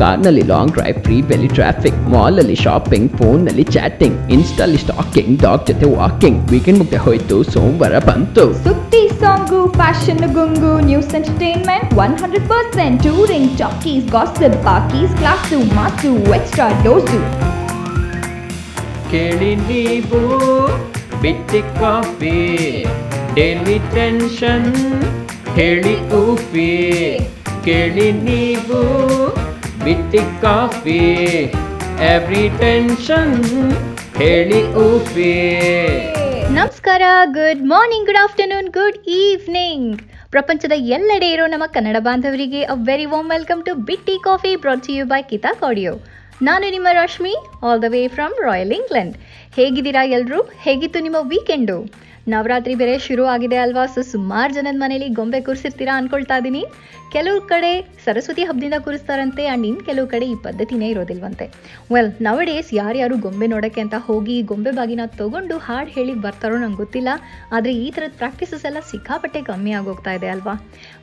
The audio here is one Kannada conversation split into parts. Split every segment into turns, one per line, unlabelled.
ಕಾರ್ನಲ್ಲಿ ಲಾಂಗ್ ಡ್ರೈವ್ ಫ್ರೀ ಬೆಲಿ ಟ್ರಾಫಿಕ್ ಮಾಲ್ ಅಲ್ಲಿ ಶಾಪಿಂಗ್ ಫೋನ್ ನಲ್ಲಿ ಚಾಟಿಂಗ್ ಇನ್ಸ್ಟಾಲಿ ಸ್ಟಾಕಿಂಗ್ ಡಾಗ್ ಜೊತೆ ವಾಕಿಂಗ್ ವೀಕೆಂಡ್ ಮುಗ್ದೆ ಹೋಯ್ತು ಸೋಮವಾರ ಬಂತು
ಸುದ್ದಿ song fashion ಗುಂಗು news entertainment one hundred percent touring talkies gossip ಪಾಕೀಸ್ class mass extra dose
ಕೇಳಿ ನೀವು ಬಿಟ್ಟಿ ಕಾಫಿ ಡೈಲಿ ಟೆನ್ಷನ್ ಹೇಳಿ ಊಫಿ ಕೇಳಿ ನೀವು ಬಿಟ್ಟಿ ಕಾಫಿ ಎವ್ರಿ ಟೆನ್ಷನ್ ಹೇಳಿ ಉಫಿ
ನಮಸ್ಕಾರ good morning good afternoon good evening ಪ್ರಪಂಚದ ಎಲ್ಲೆಡೆ ಇರೋ ನಮ್ಮ ಕನ್ನಡ ಬಾಂಧವರಿಗೆ a very warm welcome to ಬಿಟ್ಟಿ ಕಾಫಿ ಬ್ರಾಟ್ ಯು ಬೈ ಕಿತಾ ಕಾಡಿಯೋ ನಾನು ನಿಮ್ಮ Rashmi all the way from royal England ಹೇಗಿದ್ದೀರಾ ಎಲ್ಲರೂ ಹೇಗಿತ್ತು ನಿಮ್ಮ ವೀಕೆಂಡು ನವರಾತ್ರಿ ಬೇರೆ ಶುರು ಆಗಿದೆ ಅಲ್ವಾ? ಸೊ ಸುಮಾರು ಜನದ ಮನೇಲಿ ಗೊಂಬೆ ಕೂರಿಸಿರ್ತೀರಾ ಅನ್ಕೊಳ್ತಾ ಇದ್ದೀನಿ ಕೆಲವು ಕಡೆ ಸರಸ್ವತಿ ಹಬ್ಬದಿಂದ ಕೂರಿಸ್ತಾರಂತೆ ಆ್ಯಂಡ್ ಇನ್ನು ಕೆಲವು ಕಡೆ ಈ ಪದ್ಧತಿನೇ ಇರೋದಿಲ್ವಂತೆ. ವೆಲ್ ನವ ಡೇಸ್ ಯಾರ್ಯಾರು ಗೊಂಬೆ ನೋಡೋಕ್ಕೆ ಅಂತ ಹೋಗಿ ಗೊಂಬೆ ಬಾಗಿನ ತಗೊಂಡು ಹಾಡು ಹೇಳಿ ಬರ್ತಾರೋ ನಂಗೆ ಗೊತ್ತಿಲ್ಲ. ಆದರೆ ಈ ಥರದ ಪ್ರಾಕ್ಟೀಸಸ್ ಎಲ್ಲ ಸಿಕ್ಕಾಪಟ್ಟೆ ಕಮ್ಮಿ ಆಗೋಗ್ತಾ ಇದೆ ಅಲ್ವಾ?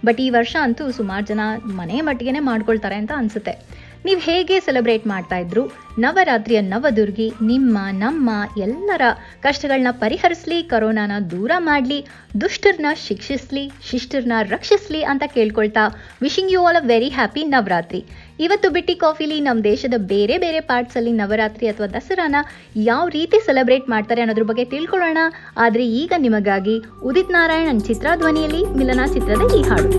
ಬಟ್ ಈ ವರ್ಷ ಅಂತೂ ಸುಮಾರು ಜನ ಮನೆ ಮಟ್ಟಿಗೆ ಮಾಡ್ಕೊಳ್ತಾರೆ ಅಂತ ಅನಿಸುತ್ತೆ. ನೀವು ಹೇಗೆ ಸೆಲೆಬ್ರೇಟ್ ಮಾಡ್ತಾ ಇದ್ರು? ನವರಾತ್ರಿಯ ನವದುರ್ಗಿ, ನಿಮ್ಮ, ನಮ್ಮ ಎಲ್ಲರ ಕಷ್ಟಗಳನ್ನ ಪರಿಹರಿಸಲಿ, ಕರೋನಾನ ದೂರ ಮಾಡಲಿ ದುಷ್ಟರನ್ನ ಶಿಕ್ಷಿಸಲಿ ಶಿಷ್ಟರನ್ನ ರಕ್ಷಿಸಲಿ ಅಂತ ಕೇಳ್ಕೊಳ್ತಾ wishing you all a very happy Navratri. ಇವತ್ತು ಬಿಟ್ಟಿ ಕಾಫಿಲಿ ನಮ್ಮ ದೇಶದ ಬೇರೆ ಬೇರೆ ಪಾರ್ಟ್ಸಲ್ಲಿ ನವರಾತ್ರಿ ಅಥವಾ ದಸರಾನ ಯಾವ ರೀತಿ ಸೆಲೆಬ್ರೇಟ್ ಮಾಡ್ತಾರೆ ಅನ್ನೋದ್ರ ಬಗ್ಗೆ ತಿಳ್ಕೊಳ್ಳೋಣ. ಆದರೆ ಈಗ ನಿಮಗಾಗಿ ಉದಿತ್ ನಾರಾಯಣನ್ ಚಿತ್ರಧ್ವನಿಯಲ್ಲಿ ಮಿಲನ ಚಿತ್ರದ ಈ ಹಾಡು.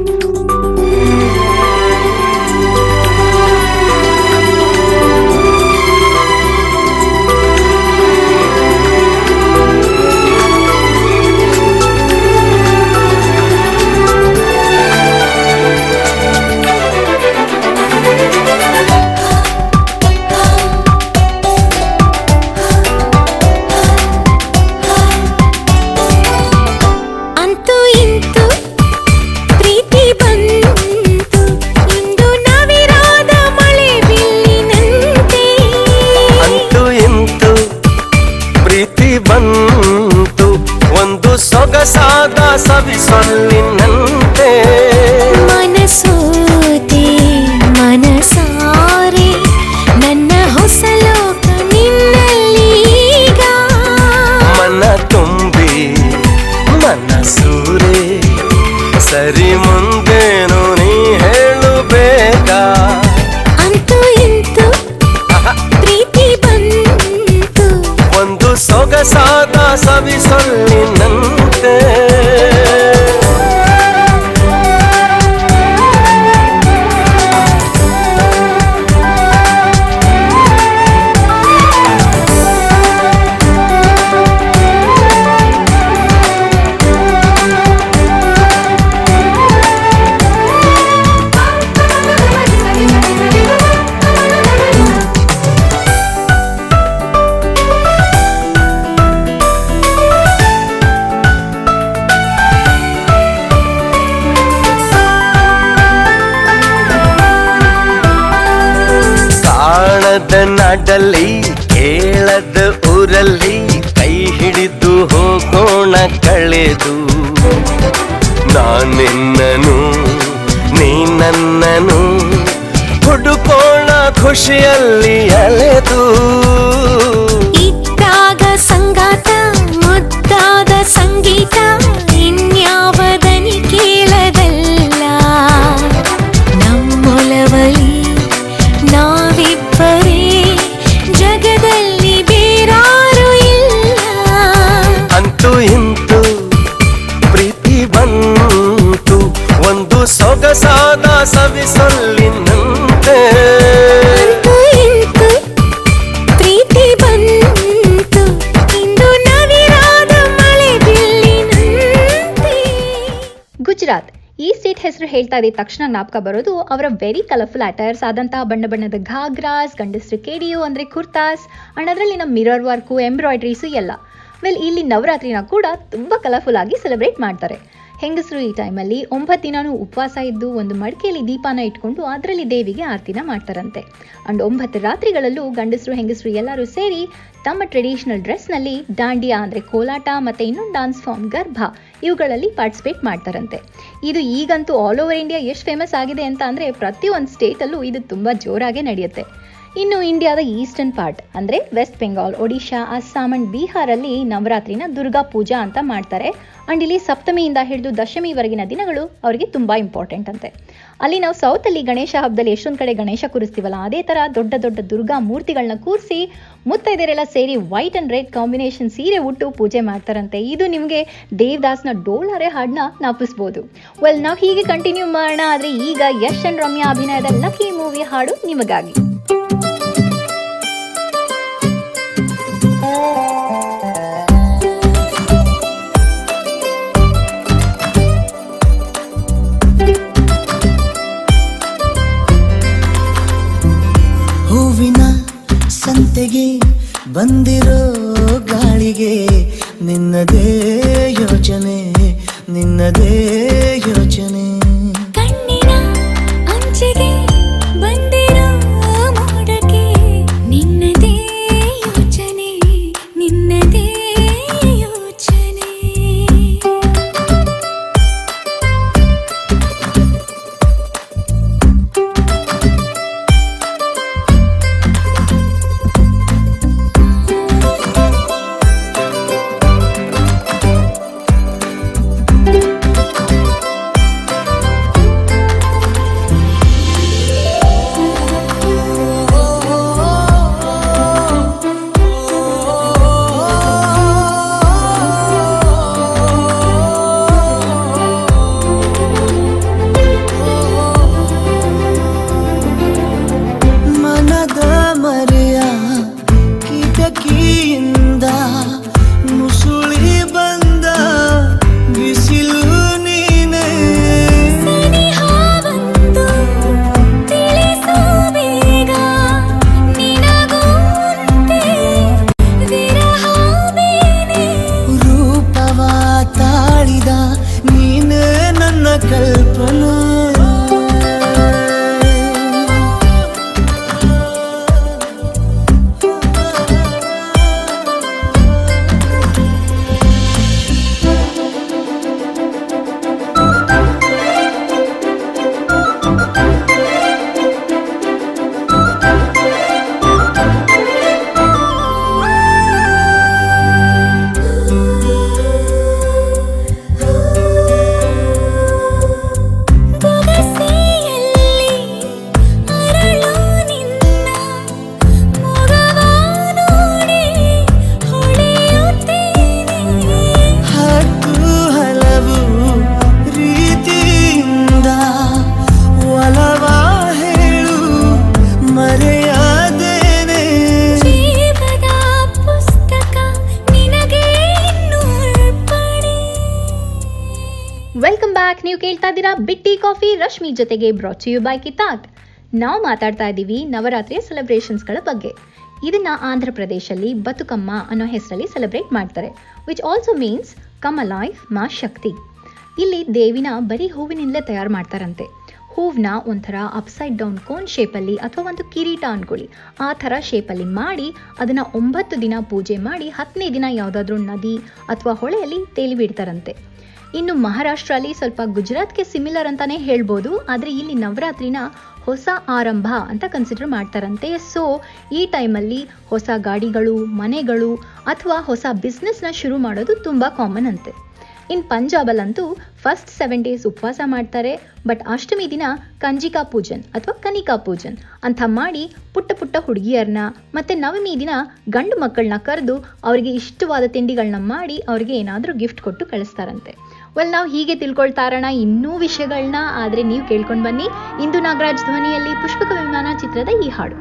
ತುಂಬಿ ಮನಸೂರೆ ಸರಿ ಮುಂದೇನು ನೀ ಹೇಳಬೇಕಾ?
ಅಂತೂ ಇಂತು ಪ್ರೀತಿ ಬಂತು.
ಒಂದು ಸೊಗಸಾದ ಸವಿ ಸೊಲ್ಲಿನಂತೆ ನಾಡಲ್ಲಿ ಕೇಳದ ಊರಲ್ಲಿ ಕೈ ಹಿಡಿದು ಹೋಗೋಣ ಕಳೆದು. ನಾನೆನ್ನನು ನೀ ನನ್ನನು ಹುಡುಕೋಣ ಖುಷಿಯಲ್ಲಿ ಅಲೆದು.
ಇದ್ದಾಗ ಸಂಗಾತ ಮುದ್ದಾದ ಸಂಗೀತ.
ಇದ್ದ ತಕ್ಷಣ ಜ್ಞಾಪಕ ಬರೋದು ಅವರ ವೆರಿ ಕಲರ್ಫುಲ್ ಅಟೈರ್ಸ್ ಆದಂತಹ ಬಣ್ಣ ಬಣ್ಣದ ಘಾಗ್ರಾಸ್, ಗಂಡಸ್ರ ಕೇಡಿಯು ಅಂದರೆ ಕುರ್ತಾಸ್ ಅಂಡ್ ಅದರಲ್ಲಿ ನಮ್ಮ ಮಿರರ್ ವರ್ಕು ಎಂಬ್ರಾಯ್ಡ್ರೀಸು ಎಲ್ಲ. ವೆಲ್ ಇಲ್ಲಿ ನವರಾತ್ರಿನ ಕೂಡ ತುಂಬ ಕಲರ್ಫುಲ್ ಆಗಿ ಸೆಲೆಬ್ರೇಟ್ ಮಾಡ್ತಾರೆ. ಹೆಂಗಸರು ಈ ಟೈಮಲ್ಲಿ ಒಂಬತ್ತು ದಿನಾನು ಉಪವಾಸ ಇದ್ದು ಒಂದು ಮಡಿಕೆಯಲ್ಲಿ ದೀಪಾನ ಇಟ್ಕೊಂಡು ಅದರಲ್ಲಿ ದೇವಿಗೆ ಆರತಿನ ಮಾಡ್ತಾರಂತೆ. ಅಂಡ್ ಒಂಬತ್ತು ರಾತ್ರಿಗಳಲ್ಲೂ ಗಂಡಸರು, ಹೆಂಗಸರು ಎಲ್ಲರೂ ಸೇರಿ ತಮ್ಮ ಟ್ರೆಡಿಷನಲ್ ಡ್ರೆಸ್ನಲ್ಲಿ ದಾಂಡಿಯಾ ಅಂದರೆ ಕೋಲಾಟ ಮತ್ತು ಇನ್ನೊಂದು ಡಾನ್ಸ್ ಫಾರ್ಮ್ ಗರ್ಭ ಇವುಗಳಲ್ಲಿ ಪಾರ್ಟಿಸಿಪೇಟ್ ಮಾಡ್ತಾರಂತೆ. ಇದು ಈಗಂತೂ ಆಲ್ ಓವರ್ ಇಂಡಿಯಾ ಎಷ್ಟು ಫೇಮಸ್ ಆಗಿದೆ ಅಂತ ಅಂದರೆ ಪ್ರತಿಯೊಂದು ಸ್ಟೇಟಲ್ಲೂ ಇದು ತುಂಬ ಜೋರಾಗೆ ನಡೆಯುತ್ತೆ. ಇನ್ನು ಇಂಡಿಯಾದ ಈಸ್ಟರ್ನ್ ಪಾರ್ಟ್, ಅಂದರೆ ವೆಸ್ಟ್ ಬೆಂಗಾಲ್, ಒಡಿಶಾ, ಅಸ್ಸಾಂ ಅಂಡ್ ಬಿಹಾರಲ್ಲಿ ನವರಾತ್ರಿನ ದುರ್ಗಾ ಪೂಜಾ ಅಂತ ಮಾಡ್ತಾರೆ. ಅಂಡ್ ಇಲ್ಲಿ ಸಪ್ತಮಿಯಿಂದ ಹಿಡಿದು ದಶಮಿವರೆಗಿನ ದಿನಗಳು ಅವರಿಗೆ ತುಂಬ ಇಂಪಾರ್ಟೆಂಟ್ ಅಂತೆ. ಅಲ್ಲಿ ನಾವು ಸೌತಲ್ಲಿ ಗಣೇಶ ಹಬ್ಬದಲ್ಲಿ ಎಷ್ಟೊಂದು ಕಡೆ ಗಣೇಶ ಕೂರಿಸ್ತೀವಲ್ಲ, ಅದೇ ಥರ ದೊಡ್ಡ ದೊಡ್ಡ ದುರ್ಗಾ ಮೂರ್ತಿಗಳನ್ನ ಕೂರಿಸಿ ಮುತ್ತೈದೆರೆಲ್ಲ ಸೇರಿ ವೈಟ್ ಅಂಡ್ ರೆಡ್ ಕಾಂಬಿನೇಷನ್ ಸೀರೆ ಉಟ್ಟು ಪೂಜೆ ಮಾಡ್ತಾರಂತೆ. ಇದು ನಿಮಗೆ ದೇವದಾಸ್ನ ಡೋಳಾರೆ ಹಾಡನ್ನ ನಾಪಿಸ್ಬೋದು. ವೆಲ್ ನಾವು ಹೀಗೆ ಕಂಟಿನ್ಯೂ ಮಾಡೋಣ, ಆದರೆ ಈಗ ಯಶ್ ಅಂಡ್ ರಮ್ಯಾ ಅಭಿನಯದ ಲಕ್ಕಿ ಮೂವಿ ಹಾಡು ನಿಮಗಾಗಿ.
ಸಂತೆಗೆ ಬಂದಿರೋ ಗಾಳಿಗೆ ನಿನ್ನದೇ ಯೋಚನೆ ನಿನ್ನದೇ ಯೋಚನೆ.
ಬಿಟ್ಟಿ ಕಾಫಿ ರಶ್ಮಿ ಜೊತೆಗೆ ಬ್ರಾಚಿಯು ಬೈ ಕಿತಾಕ್ ನಾವು ಮಾತಾಡ್ತಾ ಇದ್ದೀವಿ ನವರಾತ್ರಿಯ ಸೆಲೆಬ್ರೇಷನ್ಸ್ಗಳ ಬಗ್ಗೆ. ಇದನ್ನ ಆಂಧ್ರ ಪ್ರದೇಶಲ್ಲಿ ಬತುಕಮ್ಮ ಅನ್ನೋ ಹೆಸರಲ್ಲಿ ಸೆಲೆಬ್ರೇಟ್ ಮಾಡ್ತಾರೆ which also means come life Maa Shakti. ಇಲ್ಲಿ ದೇವಿನ ಬರೀ ಹೂವಿನಿಂದಲೇ ತಯಾರು ಮಾಡ್ತಾರಂತೆ. ಹೂವನ್ನ ಒಂಥರ ಅಪ್ಸೈಡ್ ಡೌನ್ ಕೋನ್ ಶೇಪಲ್ಲಿ ಅಥವಾ ಒಂದು ಕಿರೀಟ ಅನ್ಕೊಳ್ಳಿ. ಆ ಥರ ಶೇಪಲ್ಲಿ ಮಾಡಿ ಅದನ್ನು ಒಂಬತ್ತು ದಿನ ಪೂಜೆ ಮಾಡಿ ಹತ್ತನೇ ದಿನ ಯಾವುದಾದ್ರೂ ನದಿ ಅಥವಾ ಹೊಳೆಯಲ್ಲಿ ತೇಲಿ ಬಿಡ್ತಾರಂತೆ. ಇನ್ನು ಮಹಾರಾಷ್ಟ್ರಲ್ಲಿ ಸ್ವಲ್ಪ ಗುಜರಾತ್ಗೆ ಸಿಮಿಲರ್ ಅಂತಾನೆ ಹೇಳ್ಬೋದು. ಆದರೆ ಇಲ್ಲಿ ನವರಾತ್ರಿನ ಹೊಸ ಆರಂಭ ಅಂತ ಕನ್ಸಿಡರ್ ಮಾಡ್ತಾರಂತೆ. ಸೊ ಈ ಟೈಮಲ್ಲಿ ಹೊಸ ಗಾಡಿಗಳು, ಮನೆಗಳು ಅಥವಾ ಹೊಸ ಬಿಸ್ನೆಸ್ನ ಶುರು ಮಾಡೋದು ತುಂಬ ಕಾಮನ್ ಅಂತೆ. ಇನ್ ಪಂಜಾಬಲ್ಲಂತೂ ಫಸ್ಟ್ ಸೆವೆನ್ ಡೇಸ್ ಉಪವಾಸ ಮಾಡ್ತಾರೆ. ಬಟ್ ಅಷ್ಟಮಿ ದಿನ ಕಂಜಿಕಾ ಪೂಜನ್ ಅಥವಾ ಕನಿಕಾ ಪೂಜನ್ ಅಂತ ಮಾಡಿ ಪುಟ್ಟ ಪುಟ್ಟ ಹುಡುಗಿಯರನ್ನ ಮತ್ತೆ ನವಮಿ ದಿನ ಗಂಡು ಮಕ್ಕಳನ್ನ ಕರೆದು ಅವರಿಗೆ ಇಷ್ಟವಾದ ತಿಂಡಿಗಳನ್ನ ಮಾಡಿ ಅವರಿಗೆ ಏನಾದರೂ ಗಿಫ್ಟ್ ಕೊಟ್ಟು ಕಳಿಸ್ತಾರಂತೆ. ವೆಲ್ ನಾವು ಹೀಗೆ ತಿಳ್ಕೊಳ್ತಾ ಇರೋಣ ಇನ್ನೂ ವಿಷಯಗಳನ್ನ ಆದರೆ ನೀವು ಕೇಳ್ಕೊಂಡು ಬನ್ನಿ. ಇಂದು ನಾಗರಾಜ್ ಧ್ವನಿಯಲ್ಲಿ ಪುಷ್ಪಕ ವಿಮಾನ ಚಿತ್ರದ ಈ ಹಾಡು.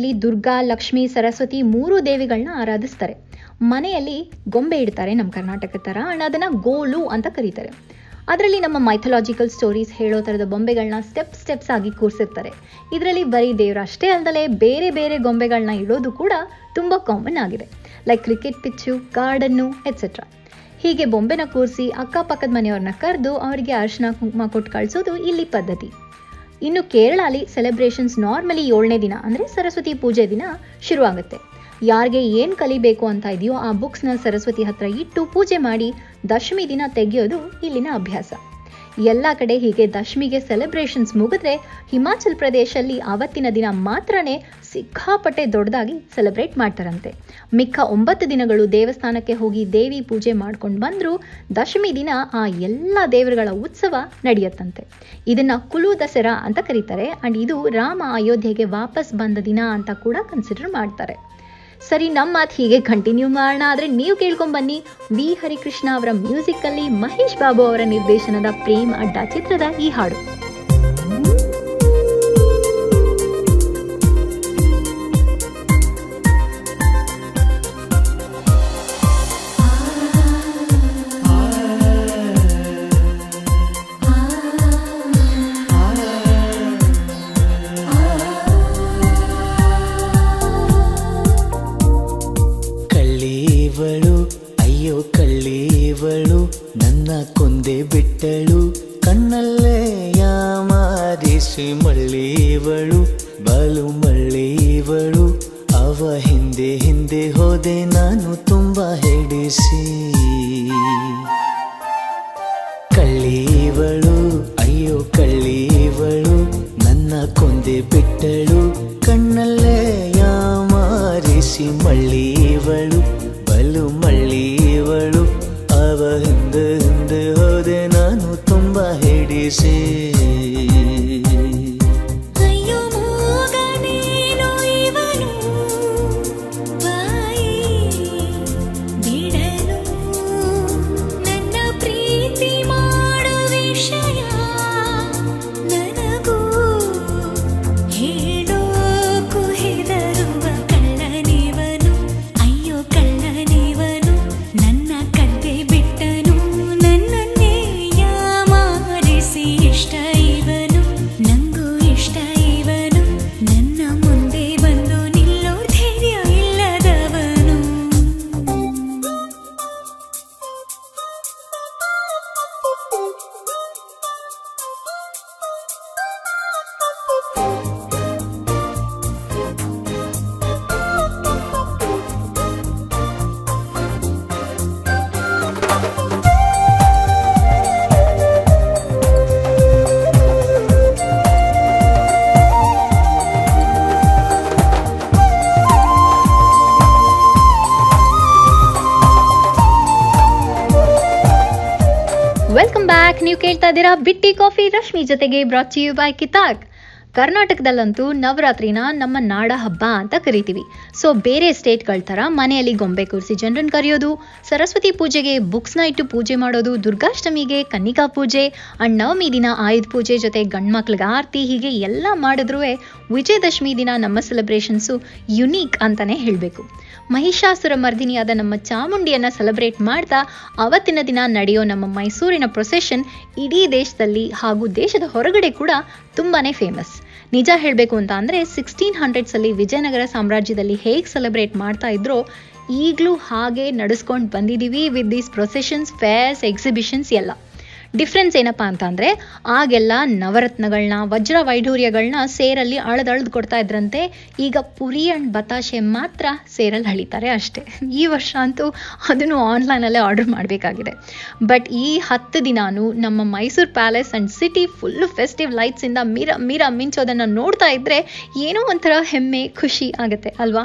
ನವರಾತ್ರಿಲಿ ದುರ್ಗಾ, ಲಕ್ಷ್ಮಿ, ಸರಸ್ವತಿ ಮೂರು ದೇವಿಗಳನ್ನ ಆರಾಧಿಸ್ತಾರೆ. ಮನೆಯಲ್ಲಿ ಗೊಂಬೆ ಇಡ್ತಾರೆ ನಮ್ಮ ಕರ್ನಾಟಕ ಥರ. ಅಂಡ್ ಅದನ್ನು ಗೋಲು ಅಂತ ಕರೀತಾರೆ. ಅದರಲ್ಲಿ ನಮ್ಮ ಮೈಥಲಾಜಿಕಲ್ ಸ್ಟೋರೀಸ್ ಹೇಳೋ ಥರದ ಬೊಂಬೆಗಳನ್ನ ಸ್ಟೆಪ್ ಸ್ಟೆಪ್ಸ್ ಆಗಿ ಕೂರಿಸಿರ್ತಾರೆ. ಇದರಲ್ಲಿ ಬರೀ ದೇವ್ರು ಅಷ್ಟೇ ಅಲ್ಲದೆ ಬೇರೆ ಬೇರೆ ಗೊಂಬೆಗಳನ್ನ ಇಡೋದು ಕೂಡ ತುಂಬ ಕಾಮನ್ ಆಗಿದೆ. Like cricket pitch garden etcetera ಹೀಗೆ ಬೊಂಬೆನ ಕೂರಿಸಿ ಅಕ್ಕಪಕ್ಕದ ಮನೆಯವ್ರನ್ನ ಕರೆದು ಅವರಿಗೆ ಅರಿಶಿನ ಕುಂಕುಮ ಕೊಟ್ಟು ಕಳಿಸೋದು ಇಲ್ಲಿ ಪದ್ಧತಿ. ಇನ್ನು ಕೇರಳಲ್ಲಿ ಸೆಲೆಬ್ರೇಷನ್ಸ್ ನಾರ್ಮಲಿ ಏಳನೇ ದಿನ, ಅಂದರೆ ಸರಸ್ವತಿ ಪೂಜೆ ದಿನ ಶುರುವಾಗುತ್ತೆ. ಯಾರಿಗೆ ಏನು ಕಲಿಬೇಕು ಅಂತ ಇದೆಯೋ ಆ ಬುಕ್ಸ್ನ ಸರಸ್ವತಿ ಹತ್ರ ಇಟ್ಟು ಪೂಜೆ ಮಾಡಿ ದಶಮಿ ದಿನ ತೆಗೆಯೋದು ಇಲ್ಲಿನ ಅಭ್ಯಾಸ. ಎಲ್ಲ ಕಡೆ ಹೀಗೆ ದಶಮಿಗೆ ಸೆಲೆಬ್ರೇಷನ್ಸ್ ಮುಗಿದ್ರೆ ಹಿಮಾಚಲ್ ಪ್ರದೇಶಲ್ಲಿ ಆವತ್ತಿನ ದಿನ ಮಾತ್ರನೇ ಸಿಕ್ಕಾಪಟ್ಟೆ ದೊಡ್ಡದಾಗಿ ಸೆಲೆಬ್ರೇಟ್ ಮಾಡ್ತಾರಂತೆ. ಮಿಕ್ಕ ಒಂಬತ್ತು ದಿನಗಳು ದೇವಸ್ಥಾನಕ್ಕೆ ಹೋಗಿ ದೇವಿ ಪೂಜೆ ಮಾಡ್ಕೊಂಡು ಬಂದರೂ ದಶಮಿ ದಿನ ಆ ಎಲ್ಲ ದೇವರುಗಳ ಉತ್ಸವ ನಡೆಯುತ್ತಂತೆ. ಇದನ್ನು ಕುಲು ದಸರಾ ಅಂತ ಕರೀತಾರೆ. ಆ್ಯಂಡ್ ಇದು ರಾಮ ಅಯೋಧ್ಯೆಗೆ ವಾಪಸ್ ಬಂದ ದಿನ ಅಂತ ಕೂಡ ಕನ್ಸಿಡರ್ ಮಾಡ್ತಾರೆ. ಸರಿ, ನಮ್ಮ ಮಾತು ಹೀಗೆ ಕಂಟಿನ್ಯೂ ಮಾಡೋಣ. ಆದರೆ ನೀವು ಕೇಳ್ಕೊಂಡ್ ಬನ್ನಿ, ವಿ. ಹರಿಕೃಷ್ಣ ಅವರ ಮ್ಯೂಸಿಕಲ್ಲಿ ಮಹೇಶ್ ಬಾಬು ಅವರ ನಿರ್ದೇಶನದ ಪ್ರೇಮ್ ಅಡ್ಡ ಚಿತ್ರದ ಈ ಹಾಡು.
ಮಳ್ಳೀವಳು ಬಲು ಮಳ್ಳೀವಳು ಅವ ಹಿಂದೆ ಹಿಂದೆ ಹೋದೆ ನಾನು ತುಂಬ ಹೆಡಿಸಿ. ಕಳ್ಳೀವಳು, ಅಯ್ಯೋ ಕಳ್ಳೀವಳು, ನನ್ನ ಕೊಂದೆ ಬಿಟ್ಟಳು, ಕಣ್ಣಲ್ಲೇ ಯಾಮಾರಿಸಿ ಮಳ್ಳೀವಳು, ಬಲು ಮಳ್ಳೀವಳು, ಅವ ಹಿಂದೆ ಹಿಂದೆ ಹೋದೆ ನಾನು ತುಂಬ ಹೆಡಿಸಿ.
ಇದ್ದೀರಾ ಬಿಟ್ಟಿ ಕಾಫಿ ರಶ್ಮಿ ಜೊತೆಗೆ ಬ್ರಾಚಿ ಯು ಬೈ ಕಿತಾಕ್ ಕರ್ನಾಟಕದಲ್ಲಂತೂ ನವರಾತ್ರಿನ ನಮ್ಮ ನಾಡ ಹಬ್ಬ ಅಂತ ಕರಿತೀವಿ. ಸೊ ಬೇರೆ ಸ್ಟೇಟ್ಗಳ ಥರ ಮನೆಯಲ್ಲಿ ಗೊಂಬೆ ಕೂರಿಸಿ ಜನರನ್ನು ಕರೆಯೋದು, ಸರಸ್ವತಿ ಪೂಜೆಗೆ ಬುಕ್ಸ್ನ ಇಟ್ಟು ಪೂಜೆ ಮಾಡೋದು, ದುರ್ಗಾಷ್ಟಮಿಗೆ ಕನ್ನಿಕಾ ಪೂಜೆ ಅಂಡ್ ನವಮಿ ದಿನ ಆಯುಧ ಪೂಜೆ ಜೊತೆ ಗಂಡ್ಮಕ್ಳಿಗೆ ಆರತಿ ಹೀಗೆ ಎಲ್ಲ ಮಾಡಿದ್ರೂ ವಿಜಯದಶಮಿ ದಿನ ನಮ್ಮ ಸೆಲೆಬ್ರೇಷನ್ಸು ಯುನೀಕ್ ಅಂತಲೇ ಹೇಳಬೇಕು. ಮಹಿಷಾಸುರ ಮರ್ದಿನಿಯಾದ ನಮ್ಮ ಚಾಮುಂಡಿಯನ್ನ ಸೆಲೆಬ್ರೇಟ್ ಮಾಡ್ತಾ ಅವತ್ತಿನ ದಿನ ನಡೆಯೋ ನಮ್ಮ ಮೈಸೂರಿನ ಪ್ರೊಸೆಷನ್ ಇಡೀ ದೇಶದಲ್ಲಿ ಹಾಗೂ ದೇಶದ ಹೊರಗಡೆ ಕೂಡ ತುಂಬಾ ಫೇಮಸ್ ನಿಜ ಹೇಳಬೇಕು ಅಂತ ಅಂದರೆ ಸಿಕ್ಸ್ಟೀನ್ ಹಂಡ್ರೆಡ್ಸಲ್ಲಿ ವಿಜಯನಗರ ಸಾಮ್ರಾಜ್ಯದಲ್ಲಿ ಹೇಗೆ ಸೆಲೆಬ್ರೇಟ್ ಮಾಡ್ತಾ ಇದ್ರೋ, ಈಗಲೂ ಹಾಗೆ ನಡೆಸ್ಕೊಂಡು ಬಂದಿದ್ದೀವಿ with these processions fairs exhibitions ಎಲ್ಲ. ಡಿಫ್ರೆನ್ಸ್ ಏನಪ್ಪ ಅಂತ ಆಗೆಲ್ಲ ನವರತ್ನಗಳನ್ನ ವಜ್ರ ವೈಢೂರ್ಯಗಳನ್ನ ಸೇರಲ್ಲಿ ಅಳದಳ್ದು ಕೊಡ್ತಾ ಇದ್ರಂತೆ, ಈಗ ಪುರಿ ಅಂಡ್ ಬತಾಶೆ ಮಾತ್ರ ಸೇರಲ್ಲಿ ಹಳಿತಾರೆ ಅಷ್ಟೇ. ಈ ವರ್ಷ ಅಂತೂ ಅದನ್ನು ಆನ್ಲೈನಲ್ಲೇ ಆರ್ಡರ್ ಮಾಡಬೇಕಾಗಿದೆ. ಬಟ್ ಈ ಹತ್ತು ದಿನಾನು ನಮ್ಮ Mysuru palace and city full festive ಲೈಟ್ಸಿಂದ ಮೀರ ಮೀರ ಮಿಂಚೋದನ್ನು ನೋಡ್ತಾ ಇದ್ದರೆ ಏನೋ ಒಂಥರ ಹೆಮ್ಮೆ, ಖುಷಿ ಆಗುತ್ತೆ, ಅಲ್ವಾ?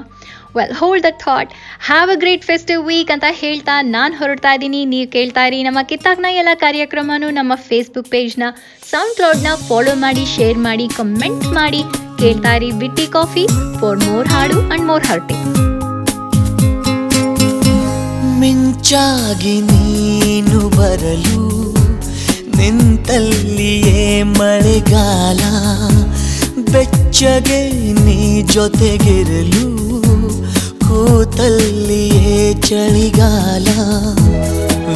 Well hold the thought have a great festive week ಅಂತ ಹೇಳ್ತಾ ನಾನು ಹೊರಡ್ತಾ ಇದ್ದೀನಿ. ನೀವು ಕೇಳ್ತಾ ಇರಿ ನಮ್ಮ ಕಿತ್ತಾಕ್ನ ಎಲ್ಲ ಕಾರ್ಯಕ್ರಮನೂ ನಮ್ಮ ಫೇಸ್ಬುಕ್ ಪೇಜ್ನ ಸೌಂಡ್ ಕ್ಲೌಡ್ನ ಫಾಲೋ ಮಾಡಿ ಶೇರ್ ಮಾಡಿ ಕಮೆಂಟ್ ಮಾಡಿ. ಕೇಳ್ತಾ ಇರಿ ಬಿಟ್ಟಿ ಕಾಫಿ ಫಾರ್ ಮೋರ್ ಹಾಡು ಅಂಡ್ ಮೋರ್ ಹರ್ಟಿ
ಮಿಂಚಾಗಿ ನೀನು ಬರಲು, ನಿಂತಲ್ಲಿಯೇ ಮಳೆಗಾಲ, ಬೆಚ್ಚಗೆ ನೀ ಜೊತೆಗಿರಲು. ಕೂತಲ್ಲಿಯೇ ಚಳಿಗಾಲ,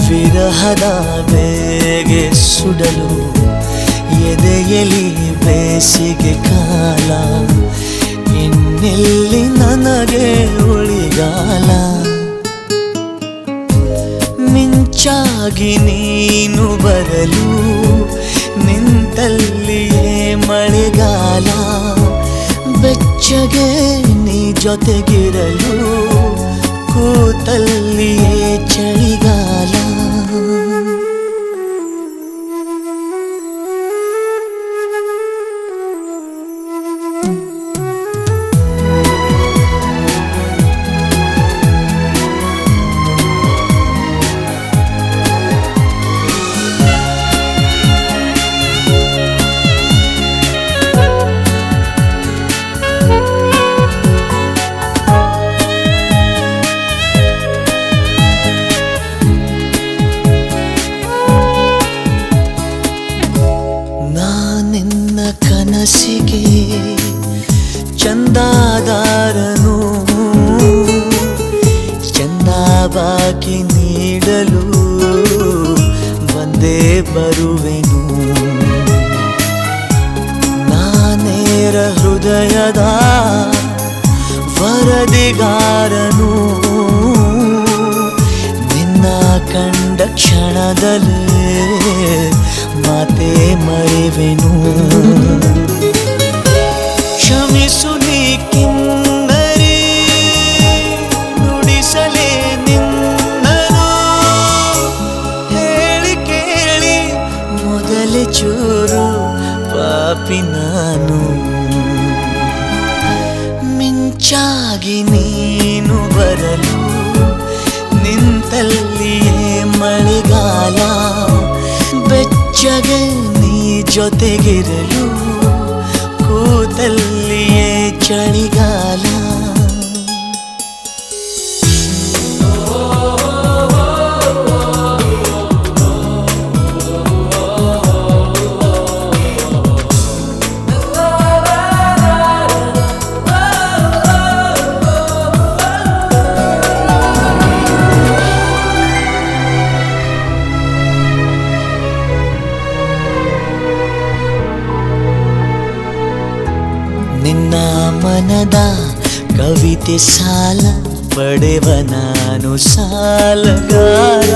ವಿರಹದ ಬೇಗೆ ಸುಡಲು, ಎದೆಯಲ್ಲಿ ಬೇಸಿಗೆ ಕಾಲ, ಇನ್ನೆಲ್ಲಿ ನನಗೆ ಉಳಿಗಾಲ? ಮಿಂಚಾಗಿ ನೀನು ಬರಲು, ನಿಂತಲ್ಲಿಯೇ ಮಳೆಗಾಲ. ಬೆಚ್ಚಗೆ ನೀ ಜೊತೆಗಿರಲು ಕೂತಲ್ಲಿಯೇ ಚಳಿಗಾಲ ನೀಡಲು ಬಂದೇ ಬರುವೆನು. ನಾನೇರ ಹೃದಯದ ವರದಿಗಾರನು. ನಿನ್ನ ಕಂಡ ಕ್ಷಣದಲ್ಲೇ ಮಾತೆ ಮರೆವೆನು. ಕ್ಷಮಿಸು ಮಿಂಚಾಗಿ ನೀನು ಬರಲು ನಿಂತಲ್ಲಿಯೇ ಮಳೆಗಾಲ ಬೆಚ್ಚಗೆ ನೀ ಜೊತೆಗಿರಲು ಕೂತಲ್ಲಿಯೇ ಚಳಿಗಾಲ ಮನದ ಕವಿತೆ ಸಾಲ ಪಡೆವ ನಾನು ಸಾಲಗಾರ.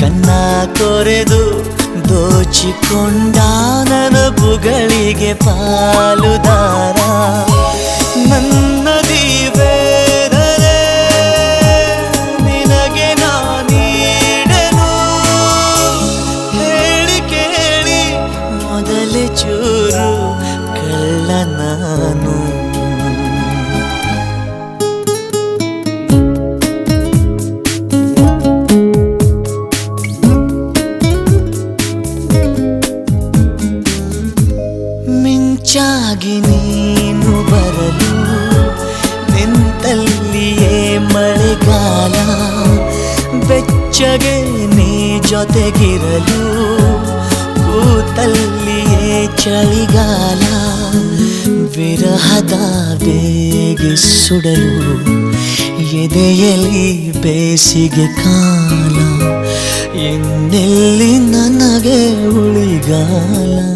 ಕನ್ನ ಕೊರೆದು ದೋಚಿಕೊಂಡ ನನ್ನ ಬುಗಳಿಗೆ ಪಾಲುದಾರ. ನನ್ನ ದೀವೇರರೆ ಜೊತೆಗಿರಲು ಕೂತಲ್ಲಿಯೇ ಚಳಿಗಾಲ ವಿರಹದ ಸುಡಲು ಎದೆಯಲ್ಲಿ ಬೇಸಿಗೆ ಕಾಲ ಇನ್ನೆಲ್ಲಿ ನನಗೆ ಉಳಿಗಾಲ?